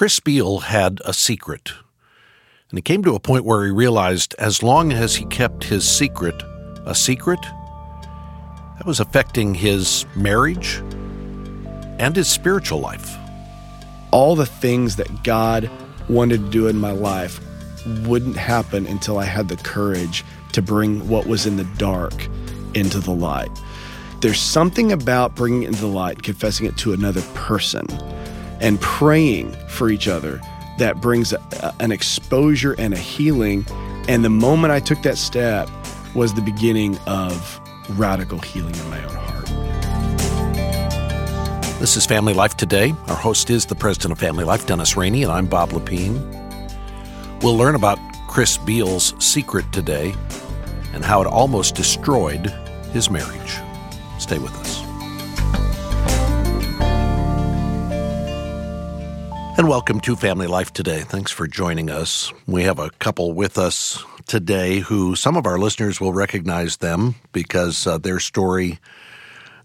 Chris Beall had a secret. And he came to a point where he realized as long as he kept his secret a secret, that was affecting his marriage and his spiritual life. All the things that God wanted to do in my life wouldn't happen until I had the courage to bring what was in the dark into the light. There's something about bringing it into the light, confessing it to another person, and praying for each other that brings a, an exposure and a healing. And the moment I took that step was the beginning of radical healing in my own heart. This is Family Life Today. Our host is the president of Family Life, Dennis Rainey, and I'm Bob Lepine. We'll learn about Chris Beall's secret today and how it almost destroyed his marriage. Stay with us. And welcome to Family Life Today. Thanks for joining us. We have a couple with us today who some of our listeners will recognize them because uh, their story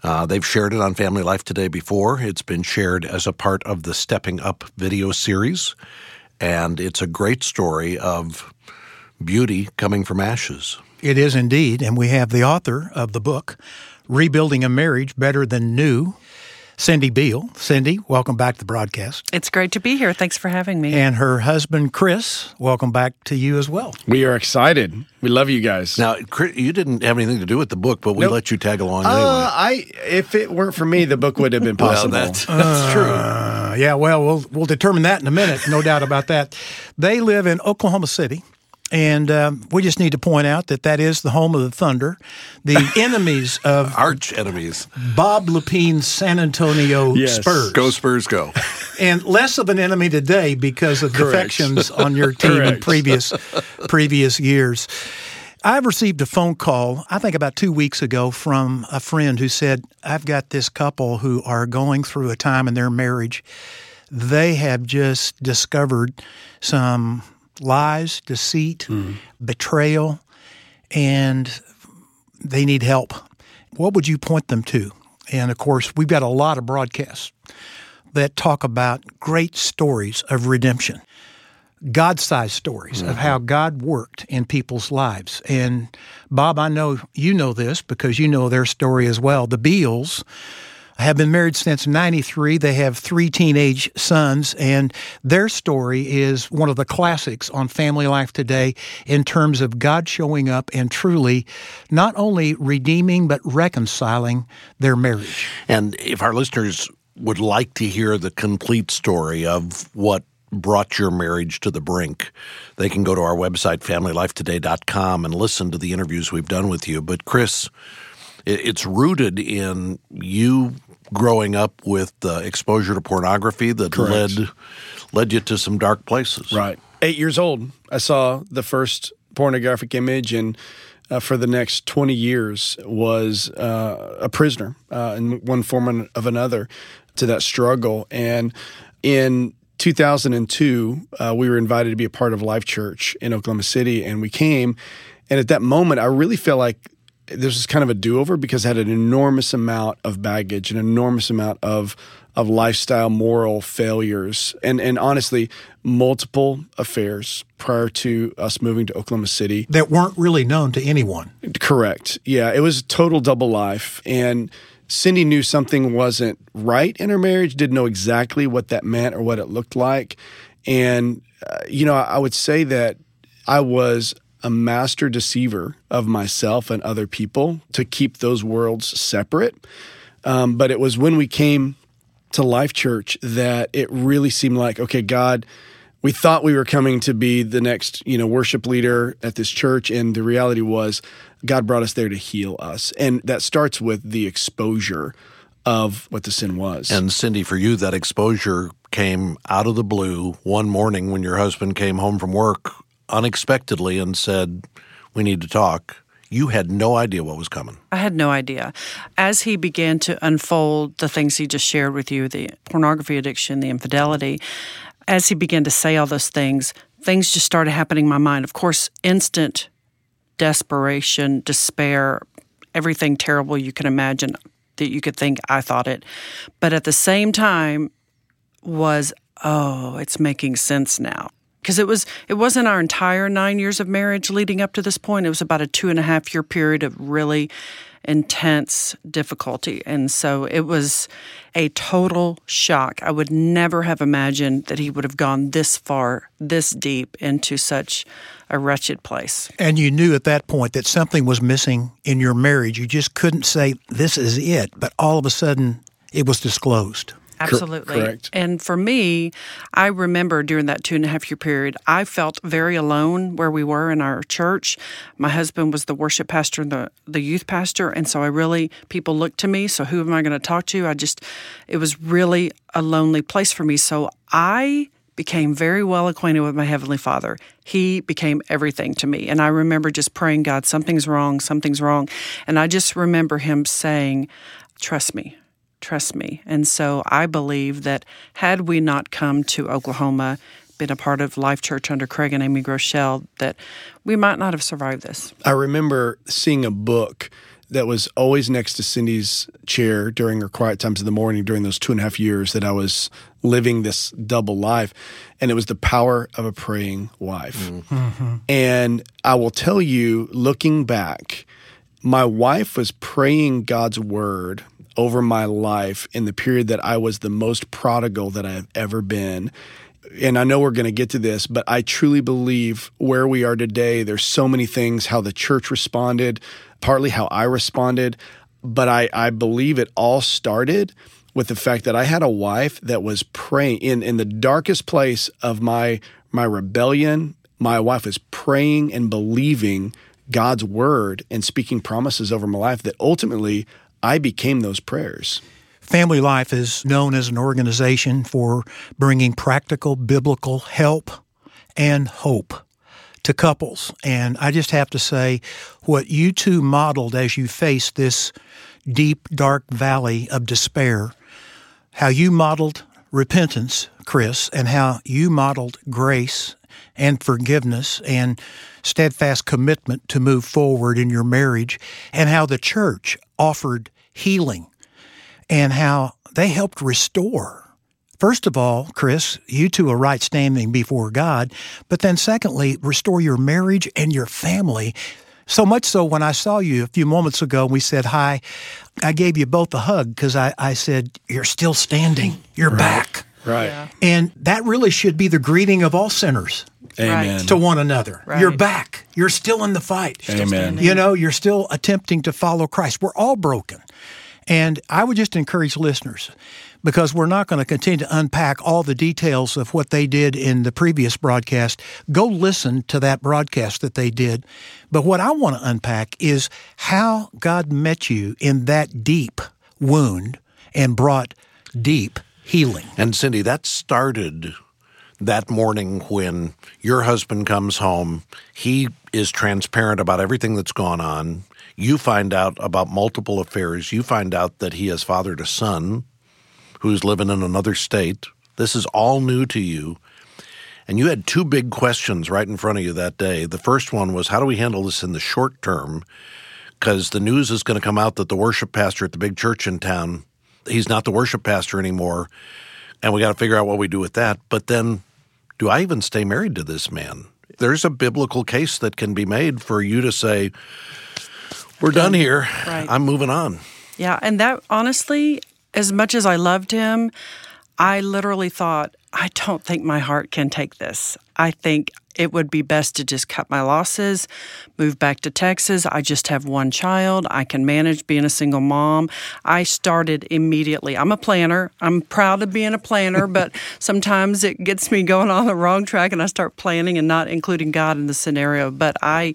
uh, they've shared it on Family Life Today before. It's been shared as a part of the Stepping Up video series, and it's a great story of beauty coming from ashes. It is indeed, and we have the author of the book, Rebuilding a Marriage Better Than New, Cindy Beall. Cindy, welcome back to the broadcast. It's great to be here. Thanks for having me. And her husband, Chris, welcome back to you as well. We are excited. We love you guys. Now, Chris, you didn't have anything to do with the book, but we nope. let you tag along anyway. Uh, I, if it weren't for me, the book would have been possible. well, that's, that's uh, true. Yeah, well, we'll we'll determine that in a minute. No doubt about that. They live in Oklahoma City. And um, we just need to point out that that is the home of the Thunder, the enemies of arch enemies, Bob Lepine's San Antonio yes. Spurs. Go Spurs, go! And less of an enemy today because of Correct. defections on your team in previous previous years. I've received a phone call, I think about two weeks ago, from a friend who said, I've got this couple who are going through a time in their marriage. They have just discovered some lies, deceit, mm. betrayal, and they need help. What would you point them to? And of course, we've got a lot of broadcasts that talk about great stories of redemption, God sized stories mm-hmm. of how God worked in people's lives. And Bob, I know you know this because you know their story as well. The Bealls have been married since 93. They have three teenage sons, and their story is one of the classics on Family Life today in terms of God showing up and truly not only redeeming, but reconciling their marriage. And if our listeners would like to hear the complete story of what brought your marriage to the brink, they can go to our website, familylifetoday.com, and listen to the interviews we've done with you. But, Chris, it's rooted in you growing up with uh, exposure to pornography that Correct. led led you to some dark places. Right. Eight years old, I saw the first pornographic image, and uh, for the next twenty years was uh, a prisoner uh, in one form of another to that struggle. And in 2002, uh, we were invited to be a part of Life Church in Oklahoma City, and we came. And at that moment, I really felt like this was kind of a do-over because I had an enormous amount of baggage, an enormous amount of of lifestyle moral failures, and and honestly, multiple affairs prior to us moving to Oklahoma City that weren't really known to anyone. Correct. Yeah, it was a total double life, and Cindy knew something wasn't right in her marriage. Didn't know exactly what that meant or what it looked like, and uh, you know, I would say that I was a master deceiver of myself and other people to keep those worlds separate. Um, but it was when we came to Life Church that it really seemed like, okay, God, we thought we were coming to be the next, you know, worship leader at this church, and the reality was God brought us there to heal us, and that starts with the exposure of what the sin was. And Cindy, for you, that exposure came out of the blue one morning when your husband came home from work unexpectedly and said, We need to talk, you had no idea what was coming. I had no idea. As he began to unfold the things he just shared with you the pornography addiction, the infidelity as he began to say all those things, things just started happening in my mind. Of course, instant desperation, despair, everything terrible you can imagine that you could think I thought it. But at the same time, was oh, it's making sense now. Because it was it wasn't our entire nine years of marriage leading up to this point. It was about a two and a half year period of really intense difficulty. And so it was a total shock. I would never have imagined that he would have gone this far, this deep into such a wretched place. And you knew at that point that something was missing in your marriage. You just couldn't say, this is it. But all of a sudden, it was disclosed. Absolutely. Correct. And for me, I remember during that two and a half year period, I felt very alone where we were in our church. My husband was the worship pastor and the, the youth pastor. And so I really, people looked to me. So who am I going to talk to? I just, it was really a lonely place for me. So I became very well acquainted with my Heavenly Father. He became everything to me. And I remember just praying, God, something's wrong, something's wrong. And I just remember Him saying, Trust me, trust me. And so I believe that had we not come to Oklahoma, been a part of Life Church under Craig and Amy Groeschel, that we might not have survived this. I remember seeing a book that was always next to Cindy's chair during her quiet times in the morning during those two and a half years that I was living this double life. And it was the power of a praying wife. Mm-hmm. And I will tell you, looking back, my wife was praying God's word over my life in the period that I was the most prodigal that I have ever been. And I know we're going to get to this, but I truly believe where we are today, there's so many things, how the church responded, partly how I responded, but I, I believe it all started with the fact that I had a wife that was praying in, in the darkest place of my my rebellion. My wife was praying and believing God's word and speaking promises over my life that ultimately I became those prayers. Family Life is known as an organization for bringing practical biblical help and hope to couples. And I just have to say, what you two modeled as you faced this deep, dark valley of despair, how you modeled repentance, Chris, and how you modeled grace and forgiveness and steadfast commitment to move forward in your marriage, and how the church offered healing and how they helped restore. First of all, Chris, you two are right standing before God, but then secondly, restore your marriage and your family. So much so, when I saw you a few moments ago, and we said hi. I gave you both a hug because I, I said, You're still standing. You're right. back. Right. Yeah. And that really should be the greeting of all sinners. Amen. To one another. Right. You're back. You're still in the fight. Amen. You know, you're still attempting to follow Christ. We're all broken. And I would just encourage listeners, because we're not going to continue to unpack all the details of what they did in the previous broadcast. Go listen to that broadcast that they did. But what I want to unpack is how God met you in that deep wound and brought deep healing. And Cindy, that started that morning when your husband comes home. He is transparent about everything that's gone on. You find out about multiple affairs. You find out that he has fathered a son who's living in another state. This is all new to you. And you had two big questions right in front of you that day. The first one was how do we handle this in the short term? Because the news is going to come out that the worship pastor at the big church in town, he's not the worship pastor anymore. And we got to figure out what we do with that. But then, do I even stay married to this man? There's a biblical case that can be made for you to say, we're done here. Right. I'm moving on. Yeah. And that honestly, as much as I loved him, I literally thought, I don't think my heart can take this. I think it would be best to just cut my losses, move back to Texas. I just have one child. I can manage being a single mom. I started immediately. I'm a planner. I'm proud of being a planner, but sometimes it gets me going on the wrong track and I start planning and not including God in the scenario. But I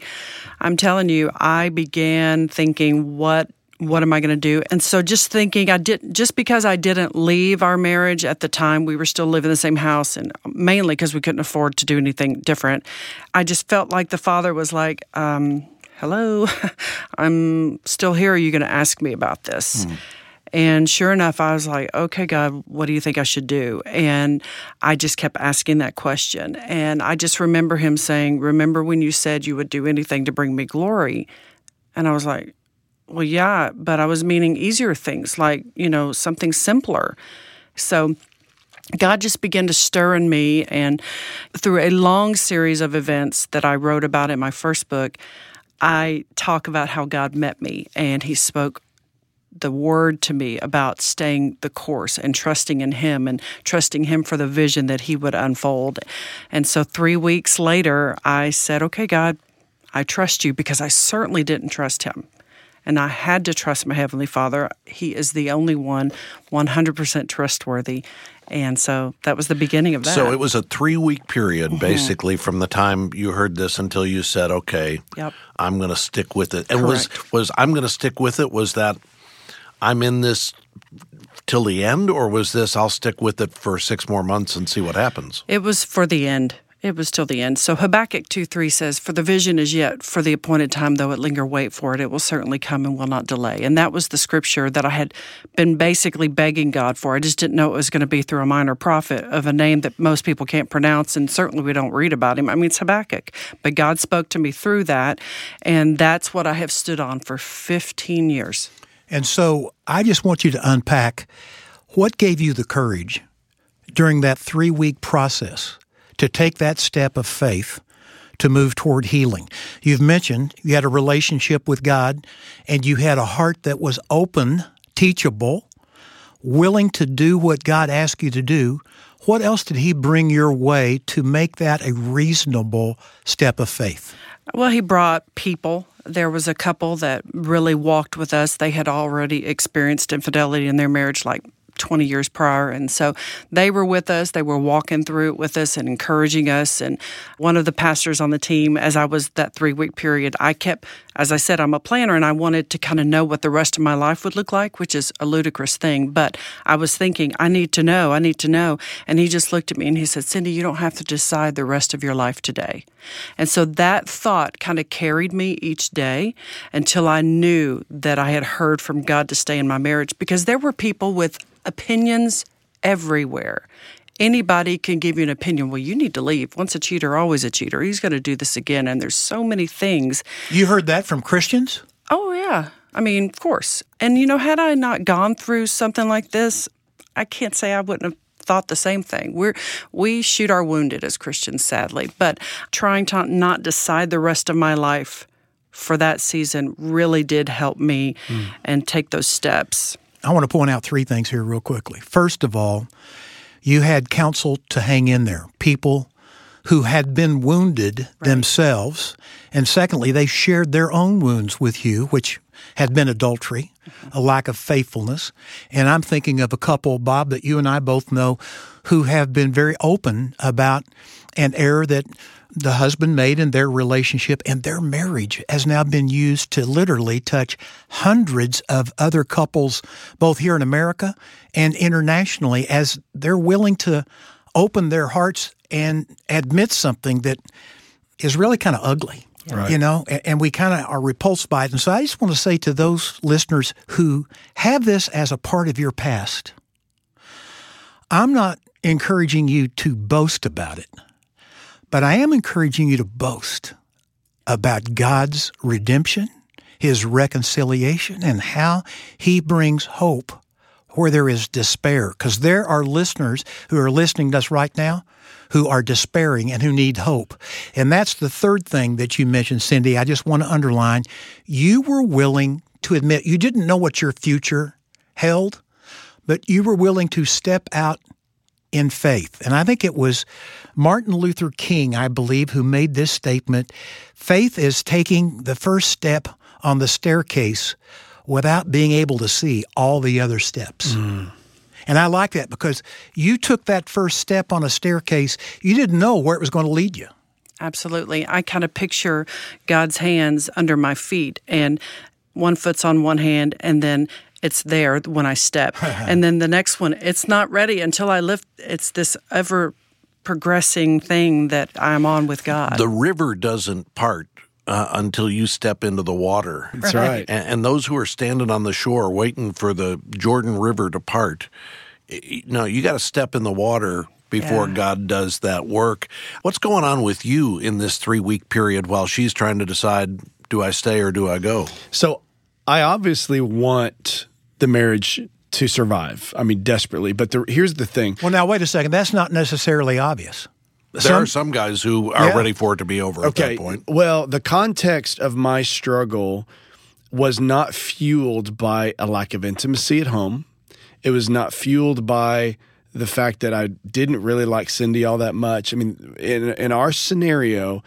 I'm telling you, I began thinking what what am I going to do? And so just thinking, I did just because I didn't leave our marriage at the time, we were still living in the same house, and mainly because we couldn't afford to do anything different. I just felt like the father was like, um, "Hello, I'm still here. Are you going to ask me about this?" Mm. And sure enough, I was like, okay, God, what do you think I should do? And I just kept asking that question. And I just remember him saying, Remember when you said you would do anything to bring me glory? And I was like, well, yeah, but I was meaning easier things like, you know, something simpler. So God just began to stir in me, and through a long series of events that I wrote about in my first book, I talk about how God met me and He spoke the word to me about staying the course and trusting in Him and trusting Him for the vision that He would unfold. And so, three weeks later, I said, Okay, God, I trust you because I certainly didn't trust Him. And I had to trust my Heavenly Father. He is the only one 100% trustworthy. And so that was the beginning of that. So it was a three week period, mm-hmm. basically, from the time you heard this until you said, "Okay, yep. I'm going to stick with it." And Correct. was was I'm going to stick with it? Was that I'm in this till the end, or was this I'll stick with it for six more months and see what happens? It was for the end. It was till the end. So Habakkuk 2 3 says, For the vision is yet for the appointed time, though it linger, wait for it. It will certainly come and will not delay. And that was the scripture that I had been basically begging God for. I just didn't know it was going to be through a minor prophet of a name that most people can't pronounce, and certainly we don't read about him. I mean, it's Habakkuk. But God spoke to me through that, and that's what I have stood on for 15 years. And so I just want you to unpack what gave you the courage during that three week process to take that step of faith to move toward healing. You've mentioned you had a relationship with God and you had a heart that was open, teachable, willing to do what God asked you to do. What else did He bring your way to make that a reasonable step of faith? Well, He brought people. There was a couple that really walked with us. They had already experienced infidelity in their marriage, like 20 years prior. And so they were with us. They were walking through it with us and encouraging us. And one of the pastors on the team, as I was that three week period, I kept, as I said, I'm a planner and I wanted to kind of know what the rest of my life would look like, which is a ludicrous thing. But I was thinking, I need to know, I need to know. And he just looked at me and he said, Cindy, you don't have to decide the rest of your life today. And so that thought kind of carried me each day until I knew that I had heard from God to stay in my marriage because there were people with opinions everywhere. Anybody can give you an opinion. Well, you need to leave. Once a cheater, always a cheater. He's going to do this again. And there's so many things. You heard that from Christians? Oh, yeah. I mean, of course. And, you know, had I not gone through something like this, I can't say I wouldn't have thought the same thing. We're we shoot our wounded as Christians, sadly, but trying to not decide the rest of my life for that season really did help me mm. and take those steps. I want to point out three things here, real quickly. First of all, you had counsel to hang in there, people who had been wounded right. themselves. And secondly, they shared their own wounds with you, which had been adultery, mm-hmm. a lack of faithfulness. And I'm thinking of a couple, Bob, that you and I both know, who have been very open about an error that the husband made in their relationship and their marriage has now been used to literally touch hundreds of other couples, both here in America and internationally, as they're willing to open their hearts and admit something that is really kind of ugly. Right. You know, and we kind of are repulsed by it. And so I just want to say to those listeners who have this as a part of your past, I'm not encouraging you to boast about it. But I am encouraging you to boast about God's redemption, His reconciliation, and how He brings hope where there is despair. Because there are listeners who are listening to us right now who are despairing and who need hope. And that's the third thing that you mentioned, Cindy. I just want to underline you were willing to admit you didn't know what your future held, but you were willing to step out in faith. And I think it was Martin Luther King, I believe, who made this statement faith is taking the first step on the staircase without being able to see all the other steps. Mm. And I like that because you took that first step on a staircase, you didn't know where it was going to lead you. Absolutely. I kind of picture God's hands under my feet and one foot's on one hand and then it's there when I step. and then the next one, it's not ready until I lift. It's this ever progressing thing that I'm on with God. The river doesn't part uh, until you step into the water. That's right. right. And, and, those who are standing on the shore waiting for the Jordan River to part, no, you got to step in the water before yeah. God does that work. What's going on with you in this three week period while she's trying to decide do I stay or do I go? So I obviously want the marriage to survive. I mean, desperately. But the, here's the thing. Well, now wait a second. That's not necessarily obvious. There some, are some guys who are yeah. ready for it to be over okay. at that point. Well, the context of my struggle was not fueled by a lack of intimacy at home. It was not fueled by the fact that I didn't really like Cindy all that much. I mean, in in our scenario,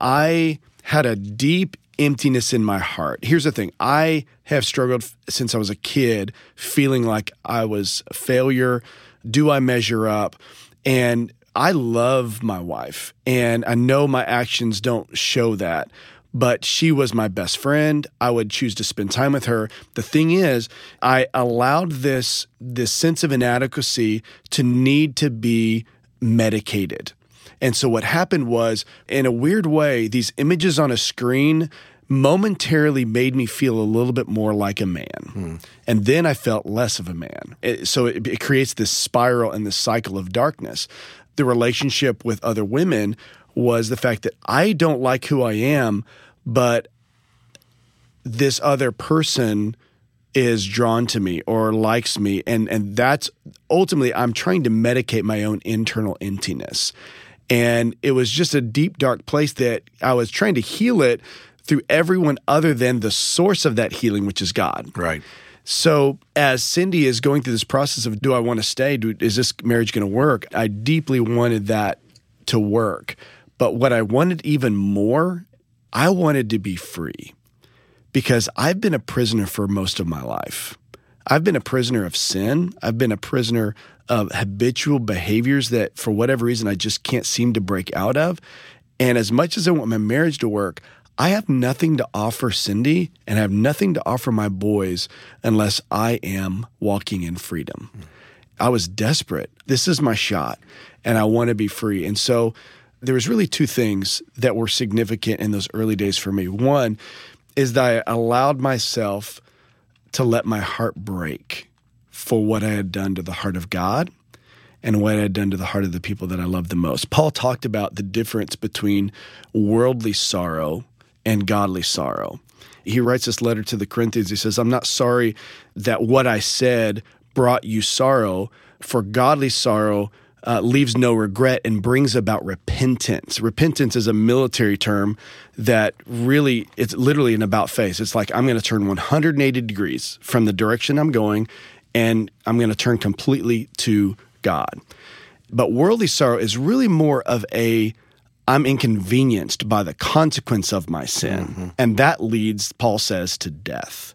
I had a deep emptiness in my heart. Here's the thing I have struggled since I was a kid, feeling like I was a failure. Do I measure up? And I love my wife, and I know my actions don't show that. But she was my best friend. I would choose to spend time with her. The thing is, I allowed this this sense of inadequacy to need to be medicated. And so what happened was, in a weird way, these images on a screen momentarily made me feel a little bit more like a man. Hmm. And then I felt less of a man. It, so it, it creates this spiral and this cycle of darkness. The relationship with other women was the fact that I don't like who I am, but this other person is drawn to me or likes me and and that's ultimately I'm trying to medicate my own internal emptiness. And it was just a deep, dark place that I was trying to heal it through everyone other than the source of that healing, which is God. Right. So as Cindy is going through this process of, do I want to stay? Do, is this marriage going to work? I deeply wanted that to work. But what I wanted even more, I wanted to be free because I've been a prisoner for most of my life. I've been a prisoner of sin. I've been a prisoner of habitual behaviors that, for whatever reason, I just can't seem to break out of. And as much as I want my marriage to work, I have nothing to offer Cindy and I have nothing to offer my boys unless I am walking in freedom. I was desperate. This is my shot and I want to be free. And so there was really two things that were significant in those early days for me. One is that I allowed myself to let my heart break for what I had done to the heart of God and what I had done to the heart of the people that I loved the most. Paul talked about the difference between worldly sorrow and godly sorrow. He writes this letter to the Corinthians. He says, I'm not sorry that what I said brought you sorrow, for godly sorrow uh, leaves no regret and brings about repentance. Repentance is a military term that really, it's literally an about face. It's like I'm going to turn 180 degrees from the direction I'm going, and I'm going to turn completely to God. But worldly sorrow is really more of a I'm inconvenienced by the consequence of my sin. Mm-hmm. And that leads, Paul says, to death.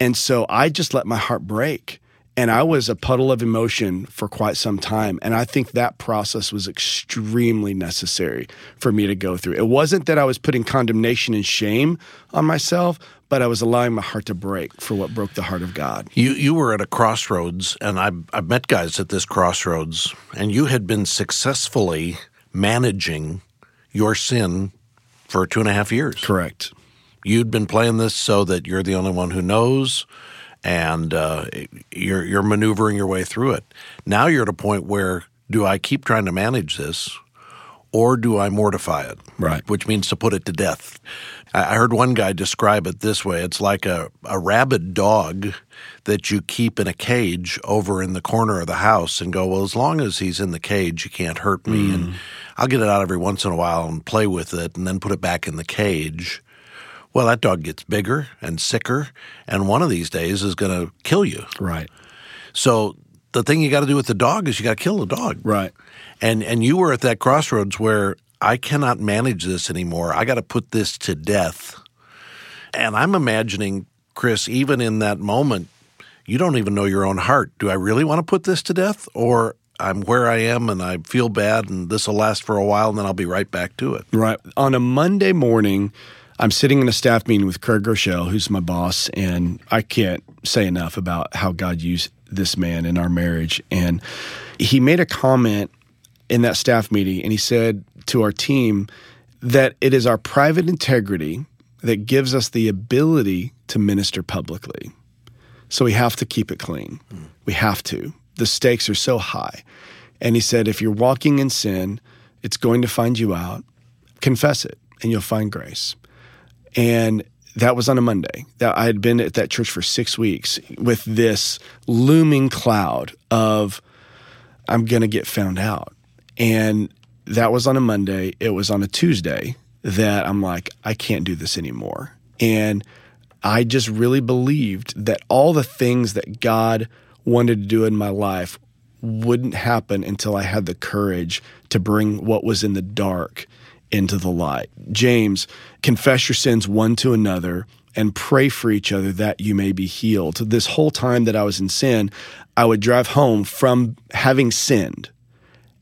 And so I just let my heart break. And I was a puddle of emotion for quite some time. And I think that process was extremely necessary for me to go through. It wasn't that I was putting condemnation and shame on myself, but I was allowing my heart to break for what broke the heart of God. You you were at a crossroads, and I've, I've met guys at this crossroads, and you had been successfully managing your sin for two and a half years. Correct. You'd been playing this so that you're the only one who knows and uh, you're you're maneuvering your way through it. Now you're at a point where do I keep trying to manage this, or do I mortify it? Right, which means to put it to death. I heard one guy describe it this way: it's like a a rabid dog that you keep in a cage over in the corner of the house, and go, well, as long as he's in the cage, he can't hurt me, mm. and I'll get it out every once in a while and play with it, and then put it back in the cage well, that dog gets bigger and sicker, and one of these days is going to kill you. Right. So the thing you got to do with the dog is you got to kill the dog. Right. And and you were at that crossroads where I cannot manage this anymore. I got to put this to death. And I'm imagining Chris, even in that moment, you don't even know your own heart. Do I really want to put this to death, or I'm where I am and I feel bad, and this will last for a while, and then I'll be right back to it. Right. On a Monday morning I'm sitting in a staff meeting with Craig Groeschel, who's my boss, and I can't say enough about how God used this man in our marriage. And he made a comment in that staff meeting, and he said to our team that it is our private integrity that gives us the ability to minister publicly. So we have to keep it clean. Mm. We have to. The stakes are so high. And he said, if you're walking in sin, it's going to find you out. Confess it, and you'll find grace. And that was on a Monday. That I had been at that church for six weeks with this looming cloud of I'm going to get found out. And that was on a Monday. It was on a Tuesday that I'm like, I can't do this anymore. And I just really believed that all the things that God wanted to do in my life wouldn't happen until I had the courage to bring what was in the dark into the light. James, confess your sins one to another and pray for each other that you may be healed. This whole time that I was in sin, I would drive home from having sinned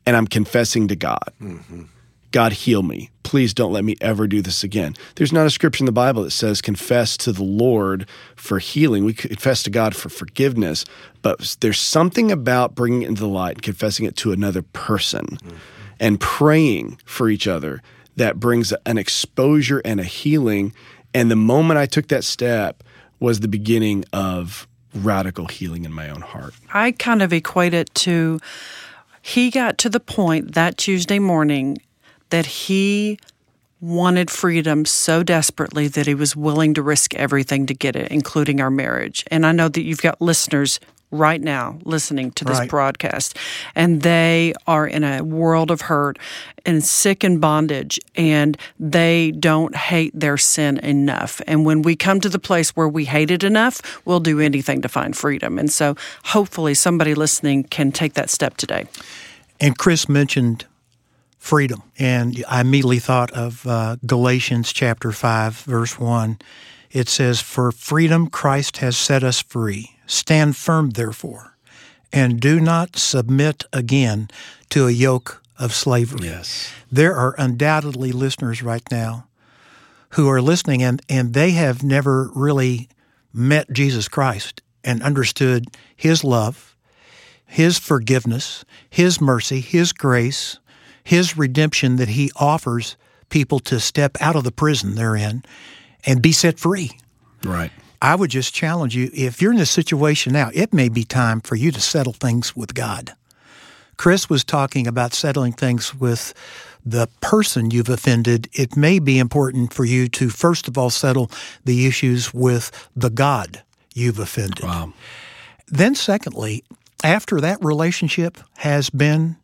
and I'm confessing to God. Mm-hmm. God, heal me. Please don't let me ever do this again. There's not a scripture in the Bible that says confess to the Lord for healing. We confess to God for forgiveness, but there's something about bringing it into the light and confessing it to another person mm-hmm. and praying for each other that brings an exposure and a healing. And the moment I took that step was the beginning of radical healing in my own heart. I kind of equate it to he got to the point that Tuesday morning that he wanted freedom so desperately that he was willing to risk everything to get it, including our marriage. And I know that you've got listeners right now listening to this right. broadcast and they are in a world of hurt and sick in bondage and they don't hate their sin enough and when we come to the place where we hate it enough we'll do anything to find freedom and so hopefully somebody listening can take that step today and chris mentioned freedom. And I immediately thought of uh, Galatians chapter 5, verse 1. It says, For freedom Christ has set us free. Stand firm, therefore, and do not submit again to a yoke of slavery. Yes. There are undoubtedly listeners right now who are listening and, and they have never really met Jesus Christ and understood his love, his forgiveness, his mercy, his grace, his redemption that he offers people to step out of the prison they're in and be set free. Right. I would just challenge you if you're in this situation now, it may be time for you to settle things with God. Chris was talking about settling things with the person you've offended. It may be important for you to, first of all, settle the issues with the God you've offended. Wow. Then, secondly, after that relationship has been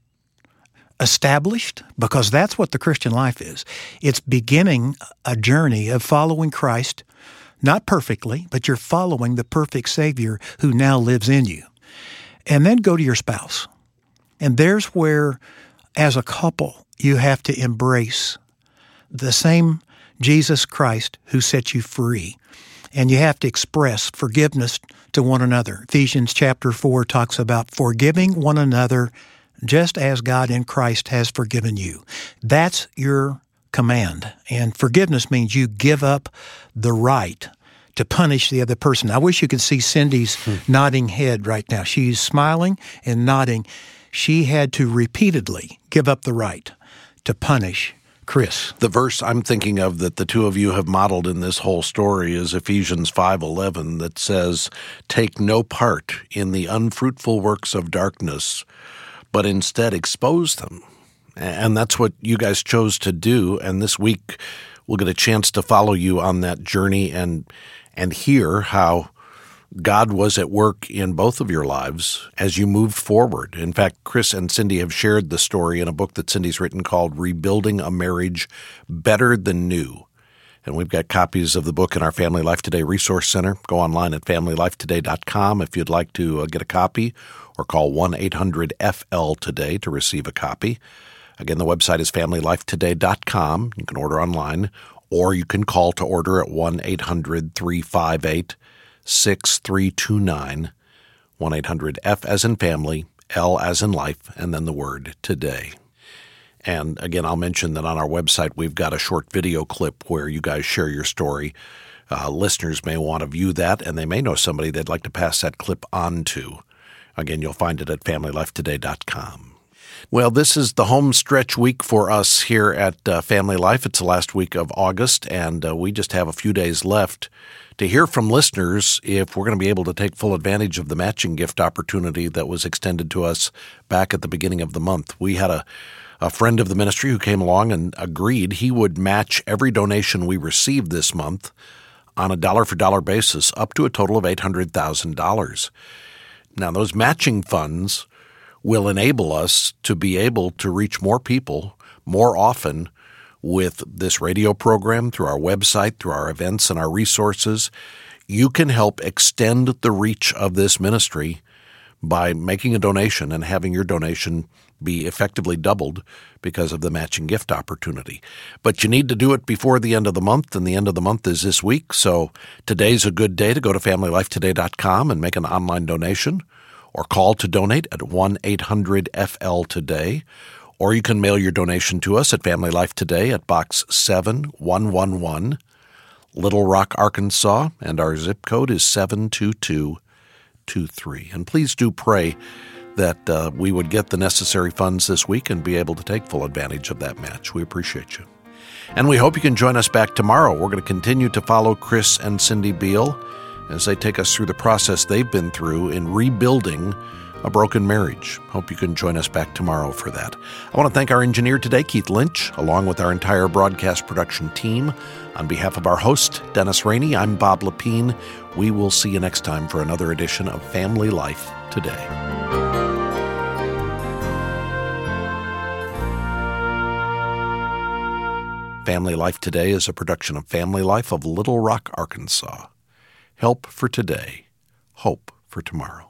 established because that's what the Christian life is. It's beginning a journey of following Christ, not perfectly, but you're following the perfect Savior who now lives in you. And then go to your spouse. And there's where, as a couple, you have to embrace the same Jesus Christ who set you free. And you have to express forgiveness to one another. Ephesians chapter 4 talks about forgiving one another just as God in Christ has forgiven you. That's your command. And forgiveness means you give up the right to punish the other person. I wish you could see Cindy's hmm. nodding head right now. She's smiling and nodding. She had to repeatedly give up the right to punish Chris. The verse I'm thinking of that the two of you have modeled in this whole story is Ephesians 5:11 that says, "Take no part in the unfruitful works of darkness, but instead expose them. And that's what you guys chose to do. And this week, we'll get a chance to follow you on that journey and and hear how God was at work in both of your lives as you moved forward. In fact, Chris and Cindy have shared the story in a book that Cindy's written called Rebuilding a Marriage Better Than New. And we've got copies of the book in our Family Life Today Resource Center. Go online at familylifetoday.com if you'd like to uh, get a copy or call 1 800 FL today to receive a copy. Again, the website is familylifetoday.com. You can order online, or you can call to order at 1 800 358 6329. 1 800 F as in family, L as in life, and then the word today. And again, I'll mention that on our website, we've got a short video clip where you guys share your story. Uh, listeners may want to view that, and they may know somebody they'd like to pass that clip on to. Again, you'll find it at familylifetoday.com. Well, this is the home stretch week for us here at uh, Family Life. It's the last week of August, and uh, we just have a few days left to hear from listeners if we're going to be able to take full advantage of the matching gift opportunity that was extended to us back at the beginning of the month. We had a a friend of the ministry who came along and agreed he would match every donation we received this month on a dollar for dollar basis up to a total of $800,000. Now, those matching funds will enable us to be able to reach more people more often with this radio program, through our website, through our events and our resources. You can help extend the reach of this ministry by making a donation and having your donation be effectively doubled because of the matching gift opportunity. But you need to do it before the end of the month, and the end of the month is this week. So today's a good day to go to FamilyLifeToday.com and make an online donation or call to donate at 1 800 FL Today. Or you can mail your donation to us at Family Life Today at Box 7111, Little Rock, Arkansas, and our zip code is 72223. And please do pray that uh, we would get the necessary funds this week and be able to take full advantage of that match. We appreciate you. And we hope you can join us back tomorrow. We're going to continue to follow Chris and Cindy Beall as they take us through the process they've been through in rebuilding a broken marriage. Hope you can join us back tomorrow for that. I want to thank our engineer today, Keith Lynch, along with our entire broadcast production team. On behalf of our host, Dennis Rainey, I'm Bob Lepine. We will see you next time for another edition of Family Life Today. Family Life Today is a production of Family Life of Little Rock, Arkansas. Help for today, hope for tomorrow.